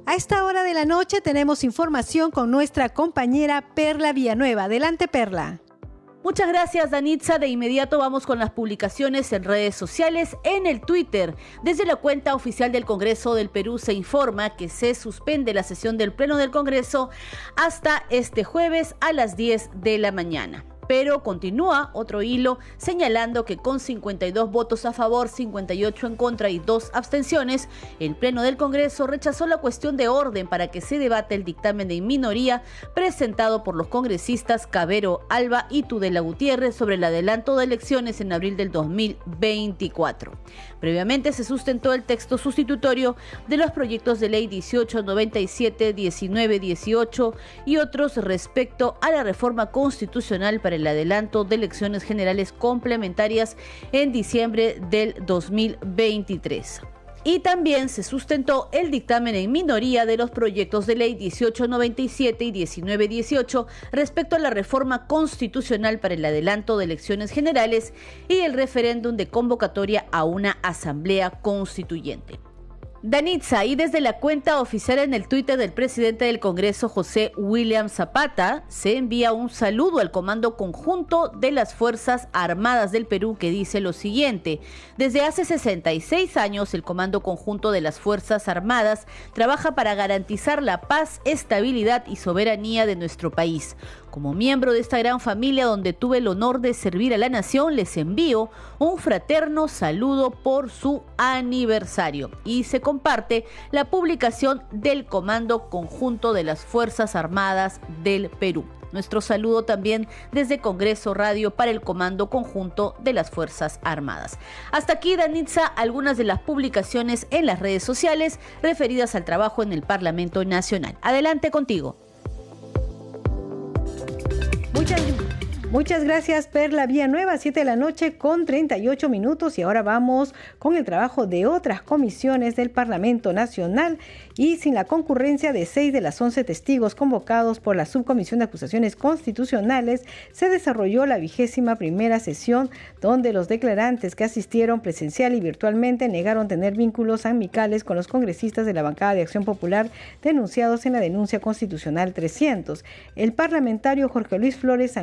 A esta hora de la noche tenemos información con nuestra compañera Perla Villanueva. Adelante, Perla. Muchas gracias, Danitza. De inmediato vamos con las publicaciones en redes sociales. En el Twitter, desde la cuenta oficial del Congreso del Perú se informa que se suspende la sesión del Pleno del Congreso hasta este jueves a las 10 de la mañana pero continúa otro hilo señalando que con 52 votos a favor, 58 en contra y dos abstenciones, el Pleno del Congreso rechazó la cuestión de orden para que se debate el dictamen de minoría presentado por los congresistas Cabero Alba y Tudela Gutiérrez sobre el adelanto de elecciones en abril del 2024. Previamente se sustentó el texto sustitutorio de los proyectos de ley 1897, 1918 y otros respecto a la reforma constitucional para el adelanto de elecciones generales complementarias en diciembre del 2023 y también se sustentó el dictamen en minoría de los proyectos de ley 1897 y 1918 respecto a la reforma constitucional para el adelanto de elecciones generales y el referéndum de convocatoria a una asamblea constituyente. Danitza, y desde la cuenta oficial en el Twitter del presidente del Congreso, José William Zapata, se envía un saludo al Comando Conjunto de las Fuerzas Armadas del Perú que dice lo siguiente. Desde hace 66 años, el Comando Conjunto de las Fuerzas Armadas trabaja para garantizar la paz, estabilidad y soberanía de nuestro país. Como miembro de esta gran familia donde tuve el honor de servir a la nación, les envío un fraterno saludo por su aniversario. Y se comparte la publicación del Comando Conjunto de las Fuerzas Armadas del Perú. Nuestro saludo también desde Congreso Radio para el Comando Conjunto de las Fuerzas Armadas. Hasta aquí, Danitza, algunas de las publicaciones en las redes sociales referidas al trabajo en el Parlamento Nacional. Adelante contigo. Muchas, muchas gracias, Perla Nueva, 7 de la noche con 38 minutos. Y ahora vamos con el trabajo de otras comisiones del Parlamento Nacional y sin la concurrencia de seis de las 11 testigos convocados por la Subcomisión de Acusaciones Constitucionales, se desarrolló la vigésima primera sesión donde los declarantes que asistieron presencial y virtualmente negaron tener vínculos amicales con los congresistas de la bancada de Acción Popular denunciados en la denuncia constitucional 300. El parlamentario Jorge Luis Flores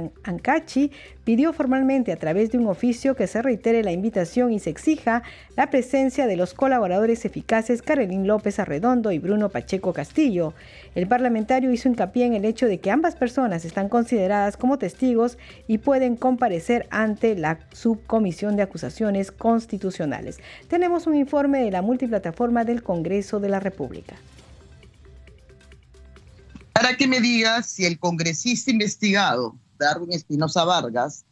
Ancachi pidió formalmente a través de un oficio que se reitere la invitación y se exija la presencia de los colaboradores eficaces Carolín López Arredondo y Bruno Pacheco Castillo. El parlamentario hizo hincapié en el hecho de que ambas personas están consideradas como testigos y pueden comparecer ante la subcomisión de acusaciones constitucionales. Tenemos un informe de la multiplataforma del Congreso de la República. Para que me digas si el congresista investigado Darwin Espinosa Vargas,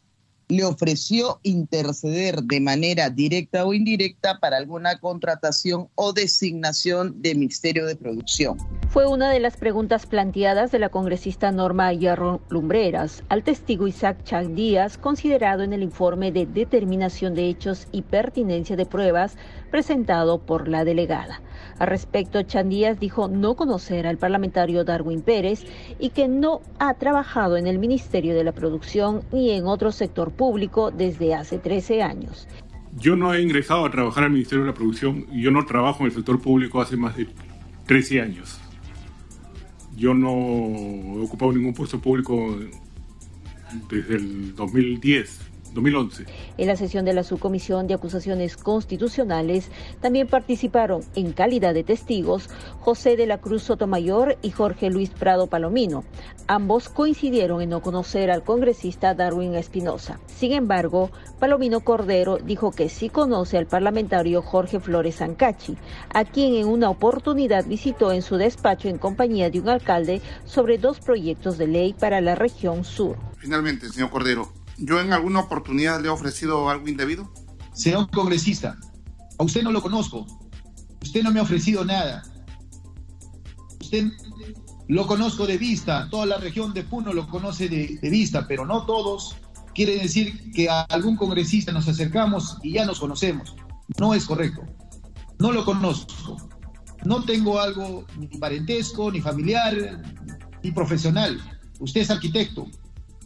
le ofreció interceder de manera directa o indirecta para alguna contratación o designación de Ministerio de Producción. Fue una de las preguntas planteadas de la congresista Norma Hierro Lumbreras al testigo Isaac Chan Díaz, considerado en el informe de determinación de hechos y pertinencia de pruebas presentado por la delegada. Al respecto, Chandías dijo no conocer al parlamentario Darwin Pérez y que no ha trabajado en el Ministerio de la Producción ni en otro sector público desde hace 13 años. Yo no he ingresado a trabajar al Ministerio de la Producción y yo no trabajo en el sector público hace más de 13 años. Yo no he ocupado ningún puesto público desde el 2010 2011. En la sesión de la Subcomisión de Acusaciones Constitucionales también participaron en calidad de testigos José de la Cruz Sotomayor y Jorge Luis Prado Palomino. Ambos coincidieron en no conocer al congresista Darwin Espinosa. Sin embargo, Palomino Cordero dijo que sí conoce al parlamentario Jorge Flores Ancachi, a quien en una oportunidad visitó en su despacho en compañía de un alcalde sobre dos proyectos de ley para la región sur. Finalmente, señor Cordero, ¿yo en alguna oportunidad le he ofrecido algo indebido? Señor congresista, a usted no lo conozco. Usted no me ha ofrecido nada. Usted lo conozco de vista, toda la región de Puno lo conoce de, de vista, pero no todos. Quiere decir que a algún congresista nos acercamos y ya nos conocemos. No es correcto. No lo conozco. No tengo algo ni parentesco, ni familiar, ni profesional. Usted es arquitecto.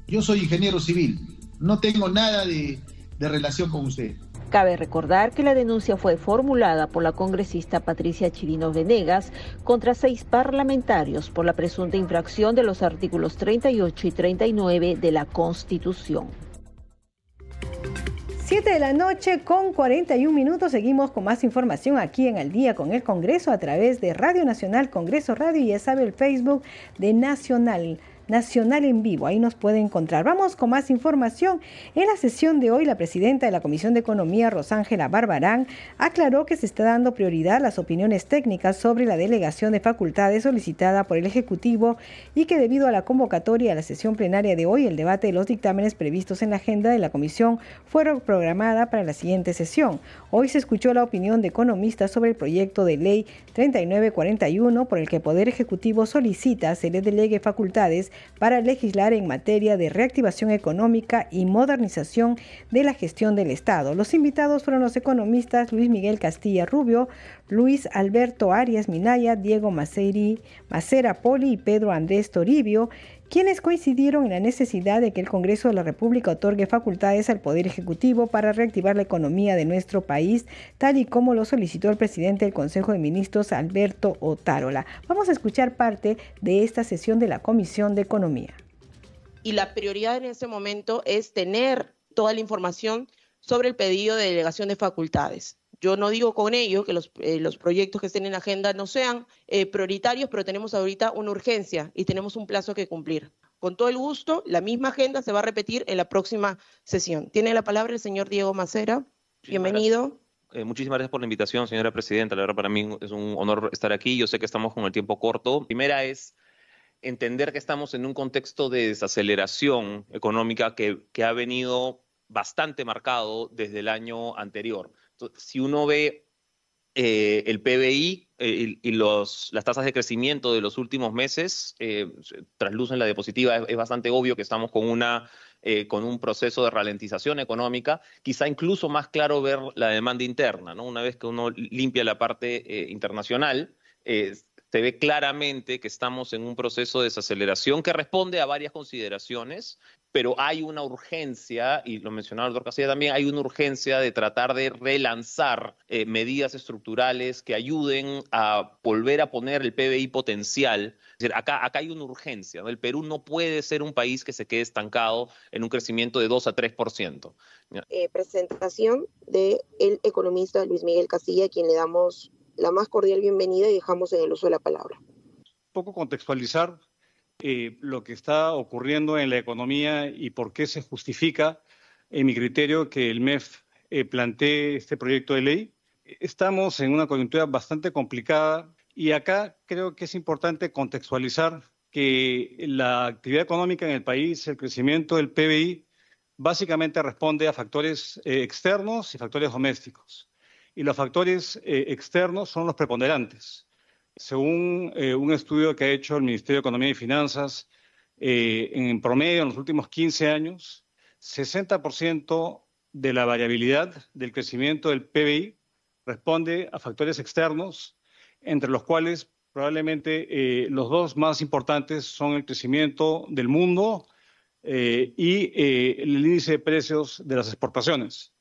Yo soy ingeniero civil. No tengo nada de, de relación con usted. Cabe recordar que la denuncia fue formulada por la congresista Patricia Chirino Venegas contra seis parlamentarios por la presunta infracción de los artículos 38 y 39 de la Constitución. 7 de la noche con 41 minutos. Seguimos con más información aquí en Al Día con el Congreso a través de Radio Nacional, Congreso Radio y ya sabe el Facebook de Nacional. Nacional en vivo. Ahí nos puede encontrar. Vamos con más información. En la sesión de hoy, la presidenta de la Comisión de Economía, Rosángela Barbarán, aclaró que se está dando prioridad a las opiniones técnicas sobre la delegación de facultades solicitada por el Ejecutivo y que debido a la convocatoria a la sesión plenaria de hoy, el debate de los dictámenes previstos en la agenda de la Comisión fueron programada para la siguiente sesión. Hoy se escuchó la opinión de economistas sobre el proyecto de ley 3941 por el que el Poder Ejecutivo solicita se le delegue facultades para legislar en materia de reactivación económica y modernización de la gestión del Estado. Los invitados fueron los economistas Luis Miguel Castilla Rubio, Luis Alberto Arias Minaya, Diego Maceri, Macera Poli y Pedro Andrés Toribio, quienes coincidieron en la necesidad de que el Congreso de la República otorgue facultades al Poder Ejecutivo para reactivar la economía de nuestro país, tal y como lo solicitó el presidente del Consejo de Ministros, Alberto Otárola. Vamos a escuchar parte de esta sesión de la Comisión de Economía. Y la prioridad en este momento es tener toda la información sobre el pedido de delegación de facultades. Yo no digo con ello que los, eh, los, proyectos que estén en la agenda no sean eh, prioritarios, pero tenemos ahorita una urgencia y tenemos un plazo que cumplir. Con todo el gusto, la misma agenda se va a repetir en la próxima sesión. Tiene la palabra el señor Diego Macera. Bienvenido. Eh, muchísimas gracias por la invitación, señora presidenta. La verdad, para mí es un honor estar aquí. Yo sé que estamos con el tiempo corto. Primera es entender que estamos en un contexto de desaceleración económica que, que ha venido bastante marcado desde el año anterior si uno ve eh, el PBI eh, y, las tasas de crecimiento de los últimos meses, eh, traslucen la diapositiva, es, bastante obvio que estamos con, una, eh, con un proceso de ralentización económica, quizá incluso más claro ver la demanda interna, ¿no? Una vez que uno limpia la parte internacional, se ve claramente que estamos en un proceso de desaceleración que responde a varias consideraciones, pero hay una urgencia, y lo mencionaba el doctor Casilla también, hay una urgencia de tratar de relanzar eh, medidas estructurales que ayuden a volver a poner el PBI potencial. Es decir, acá, acá hay una urgencia. El Perú no puede ser un país que se quede estancado en un crecimiento de 2 a 3%. Eh, presentación del economista Luis Miguel Castilla, a quien le damos la más cordial bienvenida y dejamos en el uso de la palabra. Un poco contextualizar eh, lo que está ocurriendo en la economía y por qué se justifica, en mi criterio, que el MEF eh, plantee este proyecto de ley. Estamos en una coyuntura bastante complicada y acá creo que es importante contextualizar que la actividad económica en el país, el crecimiento del PBI, básicamente responde a factores eh, externos y factores domésticos y los factores eh, externos son los preponderantes. Según eh, un estudio que ha hecho el Ministerio de Economía y Finanzas, eh, en promedio en los últimos 15 años, 60% de la variabilidad del crecimiento del PBI responde a factores externos, entre los cuales probablemente los dos más importantes son el crecimiento del mundo y el índice de precios de las exportaciones.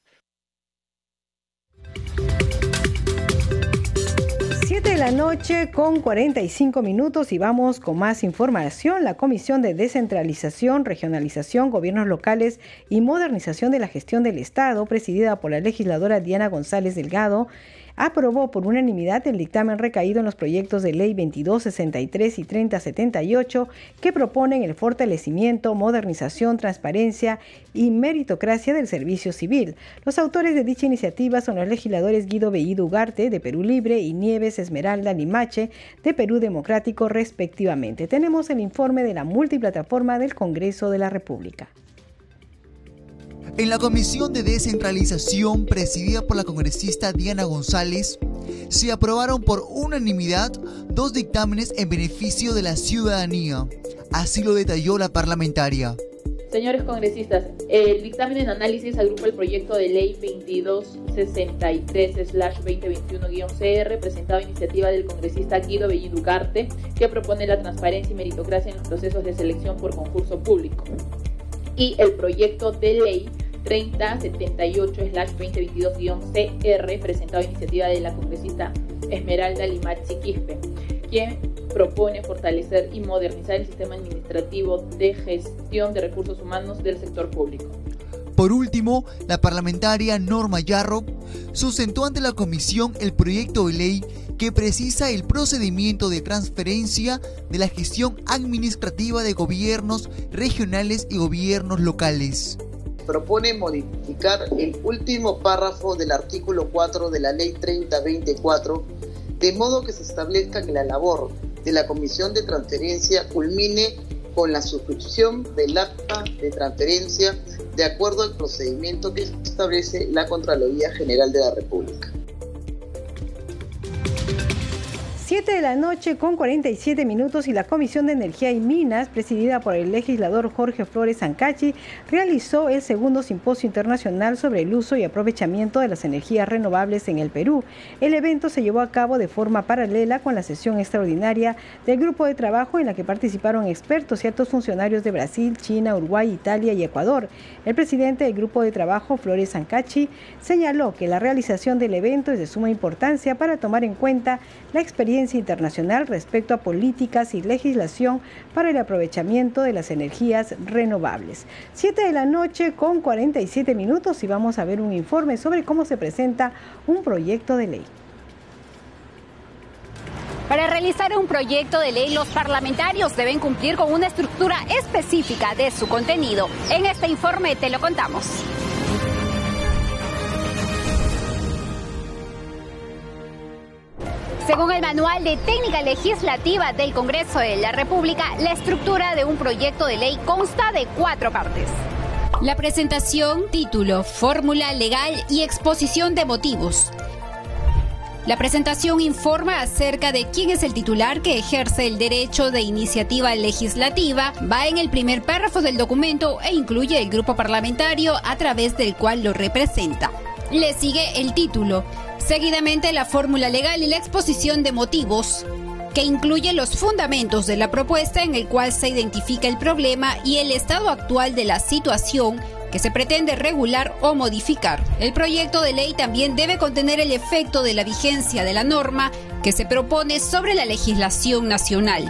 De la noche con 45 minutos y vamos con más información. La Comisión de Descentralización, Regionalización, Gobiernos Locales y Modernización de la Gestión del Estado, presidida por la legisladora Diana González Delgado, aprobó por unanimidad el dictamen recaído en los proyectos de ley 2263 y 3078 que proponen el fortalecimiento, modernización, transparencia y meritocracia del servicio civil. Los autores de dicha iniciativa son los legisladores Guido Bellido Ugarte de Perú Libre y Nieves Esmeralda Limache de Perú Democrático respectivamente. Tenemos el informe de la multiplataforma del Congreso de la República. En la Comisión de Descentralización, presidida por la congresista Diana González, se aprobaron por unanimidad dos dictámenes en beneficio de la ciudadanía. Así lo detalló la parlamentaria. Señores congresistas, el dictamen en análisis agrupa el proyecto de ley 2263-2021-CR presentado a iniciativa del congresista Guido Belliducarte, que propone la transparencia y meritocracia en los procesos de selección por concurso público. Y el proyecto de ley 3078-2022-CR, presentado a iniciativa de la congresista Esmeralda Limachi Quispe, quien propone fortalecer y modernizar el sistema administrativo de gestión de recursos humanos del sector público. Por último, la parlamentaria Norma Yarro sustentó ante la comisión el proyecto de ley que precisa el procedimiento de transferencia de la gestión administrativa de gobiernos regionales y gobiernos locales propone modificar el último párrafo del artículo 4 de la Ley 3024, de modo que se establezca que la labor de la Comisión de Transferencia culmine con la suscripción del acta de transferencia de acuerdo al procedimiento que establece la Contraloría General de la República. 7 de la noche con 47 minutos y la Comisión de Energía y Minas, presidida por el legislador Jorge Flores Ancachi, realizó el segundo simposio internacional sobre el uso y aprovechamiento de las energías renovables en el Perú. El evento se llevó a cabo de forma paralela con la sesión extraordinaria del grupo de trabajo en la que participaron expertos y altos funcionarios de Brasil, China, Uruguay, Italia y Ecuador. El presidente del grupo de trabajo, Flores Ancachi, señaló que la realización del evento es de suma importancia para tomar en cuenta la experiencia internacional respecto a políticas y legislación para el aprovechamiento de las energías renovables. Siete de la noche con 47 minutos y vamos a ver un informe sobre cómo se presenta un proyecto de ley. Para realizar un proyecto de ley, los parlamentarios deben cumplir con una estructura específica de su contenido. En este informe te lo contamos. Según el Manual de Técnica Legislativa del Congreso de la República, la estructura de un proyecto de ley consta de cuatro partes. La presentación, título, fórmula legal y exposición de motivos. La presentación informa acerca de quién es el titular que ejerce el derecho de iniciativa legislativa, va en el primer párrafo del documento e incluye el grupo parlamentario a través del cual lo representa. Le sigue el título, Seguidamente, la fórmula legal y la exposición de motivos, que incluye los fundamentos de la propuesta en el cual se identifica el problema y el estado actual de la situación que se pretende regular o modificar. El proyecto de ley también debe contener el efecto de la vigencia de la norma que se propone sobre la legislación nacional.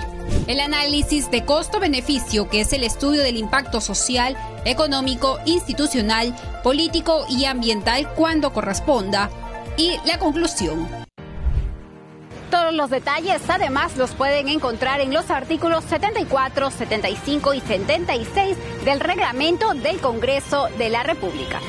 El análisis de costo-beneficio, que es el estudio del impacto social, económico, institucional, político y ambiental cuando corresponda, y la conclusión. Todos los detalles además los pueden encontrar en los artículos 74, 75 y 76 del reglamento del Congreso de la República.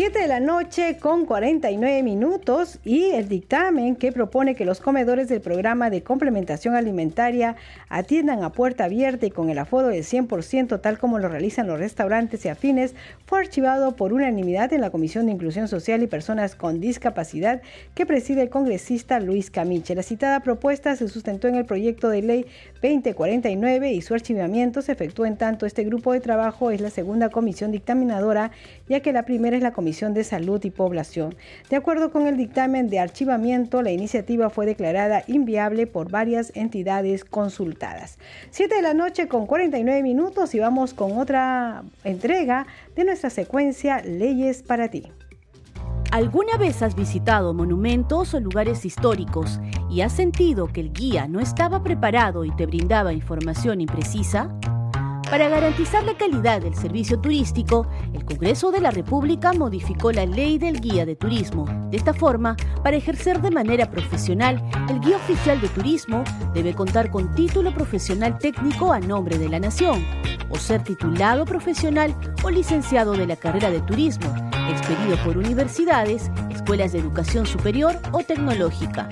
7 de la noche con 49 minutos y el dictamen que propone que los comedores del programa de complementación alimentaria atiendan a puerta abierta y con el aforo del 100% tal como lo realizan los restaurantes y afines fue archivado por unanimidad en la Comisión de Inclusión Social y Personas con Discapacidad que preside el congresista Luis Camiche. La citada propuesta se sustentó en el proyecto de ley 2049 y su archivamiento se efectuó en tanto este grupo de trabajo es la segunda comisión dictaminadora ya que la primera es la Comisión de Salud y Población. De acuerdo con el dictamen de archivamiento, la iniciativa fue declarada inviable por varias entidades consultadas. Siete de la noche con 49 minutos y vamos con otra entrega de nuestra secuencia Leyes para ti. ¿Alguna vez has visitado monumentos o lugares históricos y has sentido que el guía no estaba preparado y te brindaba información imprecisa? Para garantizar la calidad del servicio turístico, el Congreso de la República modificó la ley del guía de turismo. De esta forma, para ejercer de manera profesional, el guía oficial de turismo debe contar con título profesional técnico a nombre de la nación, o ser titulado profesional o licenciado de la carrera de turismo, expedido por universidades, escuelas de educación superior o tecnológica.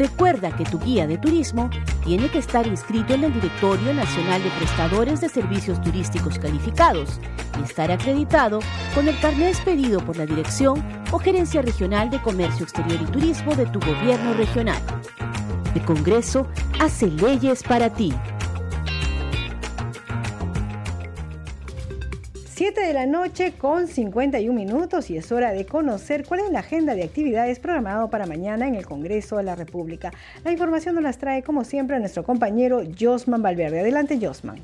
Recuerda que tu guía de turismo tiene que estar inscrito en el Directorio Nacional de Prestadores de Servicios Turísticos Calificados y estar acreditado con el carnet expedido por la Dirección o Gerencia Regional de Comercio Exterior y Turismo de tu gobierno regional. El Congreso hace leyes para ti. 7 de la noche con 51 minutos y es hora de conocer cuál es la agenda de actividades programado para mañana en el Congreso de la República. La información nos las trae como siempre nuestro compañero Josman Valverde. Adelante Josman.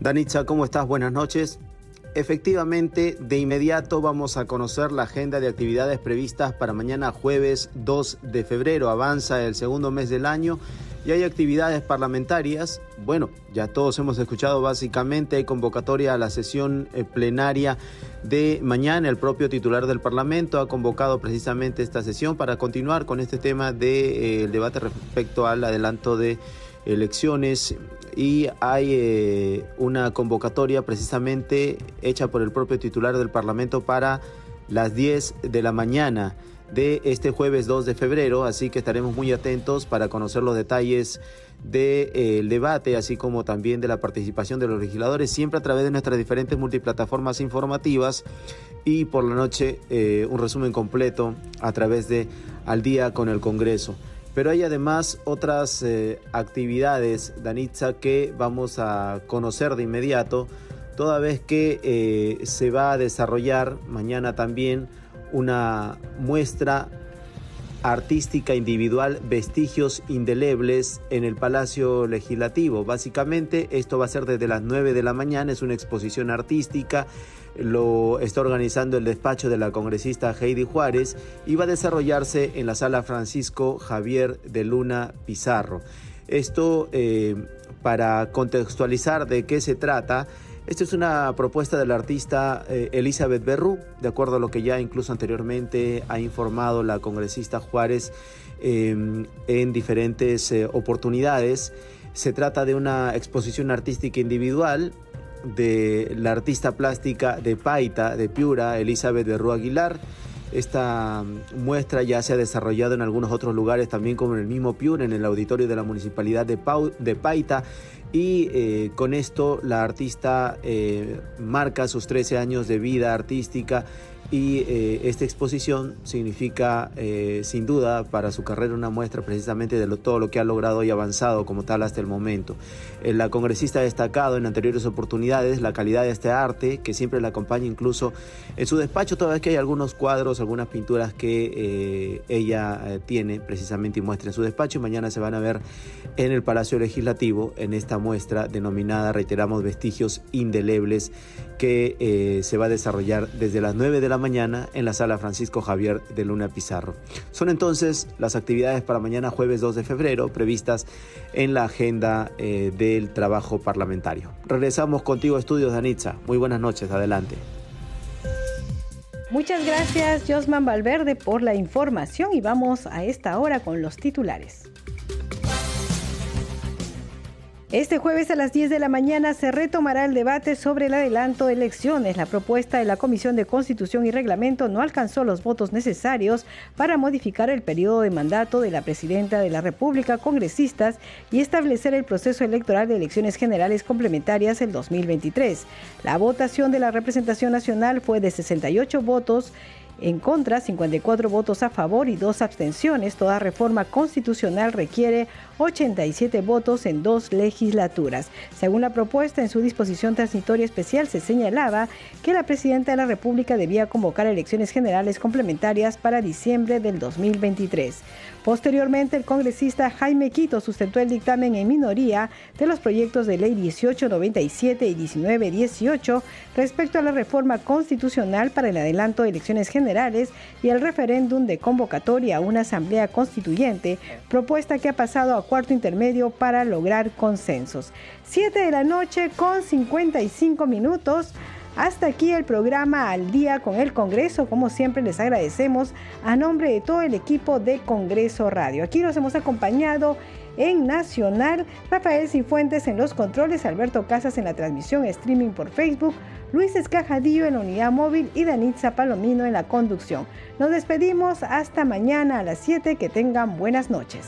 Danitza, ¿cómo estás? Buenas noches. Efectivamente, de inmediato vamos a conocer la agenda de actividades previstas para mañana jueves 2 de febrero. Avanza el segundo mes del año y hay actividades parlamentarias. Bueno, ya todos hemos escuchado básicamente, hay convocatoria a la sesión eh, plenaria de mañana. El propio titular del Parlamento ha convocado precisamente esta sesión para continuar con este tema del de, eh, debate respecto al adelanto de elecciones y hay eh, una convocatoria precisamente hecha por el propio titular del Parlamento para las 10 de la mañana de este jueves 2 de febrero, así que estaremos muy atentos para conocer los detalles del eh, debate, así como también de la participación de los legisladores, siempre a través de nuestras diferentes multiplataformas informativas y por la noche eh, un resumen completo a través de Al día con el Congreso. Pero hay además otras eh, actividades, Danitza, que vamos a conocer de inmediato, toda vez que se va a desarrollar mañana también una muestra artística individual Vestigios Indelebles en el Palacio Legislativo. Básicamente esto va a ser desde las 9 de la mañana, es una exposición artística, lo está organizando el despacho de la congresista Heidi Juárez y va a desarrollarse en la sala Francisco Javier de Luna Pizarro. Esto eh, para contextualizar de qué se trata, esta es una propuesta del artista eh, Elizabeth Berrú, de acuerdo a lo que ya incluso anteriormente ha informado la congresista Juárez em, en diferentes eh, oportunidades. Se trata de una exposición artística individual de la artista plástica de Paita, de Piura, Elizabeth Berrú Aguilar. Esta muestra ya se ha desarrollado en algunos otros lugares, también como en el mismo Piura, en el auditorio de la Municipalidad de, de Paita y eh, con esto la artista eh, marca sus 13 años de vida artística y eh, esta exposición significa sin duda para su carrera una muestra precisamente de todo lo que ha logrado y avanzado como tal hasta el momento. Eh, la congresista ha destacado en anteriores oportunidades la calidad de este arte que siempre la acompaña incluso en su despacho, toda vez que hay algunos cuadros, algunas pinturas que ella tiene precisamente y muestra en su despacho y mañana se van a ver en el Palacio Legislativo en esta muestra denominada, reiteramos, vestigios indelebles que se va a desarrollar desde las 9 de la mañana en la sala Francisco Javier de Luna Pizarro. Son entonces las actividades para mañana jueves 2 de febrero previstas en la agenda eh, del trabajo parlamentario. Regresamos contigo a Estudios Danitza. Muy buenas noches, adelante. Muchas gracias Josman Valverde por la información y vamos a esta hora con los titulares. Este jueves a las 10 de la mañana se retomará el debate sobre el adelanto de elecciones. La propuesta de la Comisión de Constitución y Reglamento no alcanzó los votos necesarios para modificar el periodo de mandato de la presidenta de la República, congresistas y establecer el proceso electoral de elecciones generales complementarias el 2023. La votación de la representación nacional fue de 68 votos en contra, 54 votos a favor y dos abstenciones. Toda reforma constitucional requiere 87 votos en dos legislaturas. Según la propuesta, en su disposición transitoria especial se señalaba que la presidenta de la República debía convocar elecciones generales complementarias para diciembre del 2023. Posteriormente, el congresista Jaime Quito sustentó el dictamen en minoría de los proyectos de ley 1897 y 1918 respecto a la reforma constitucional para el adelanto de elecciones generales y el referéndum de convocatoria a una asamblea constituyente, propuesta que ha pasado a cuarto intermedio para lograr consensos. Siete de la noche con 55 minutos. Hasta aquí el programa Al día con el Congreso. Como siempre les agradecemos a nombre de todo el equipo de Congreso Radio. Aquí nos hemos acompañado en Nacional, Rafael Cifuentes en los controles, Alberto Casas en la transmisión streaming por Facebook, Luis Escajadillo en la unidad móvil y Danitza Palomino en la conducción. Nos despedimos hasta mañana a las 7. Que tengan buenas noches.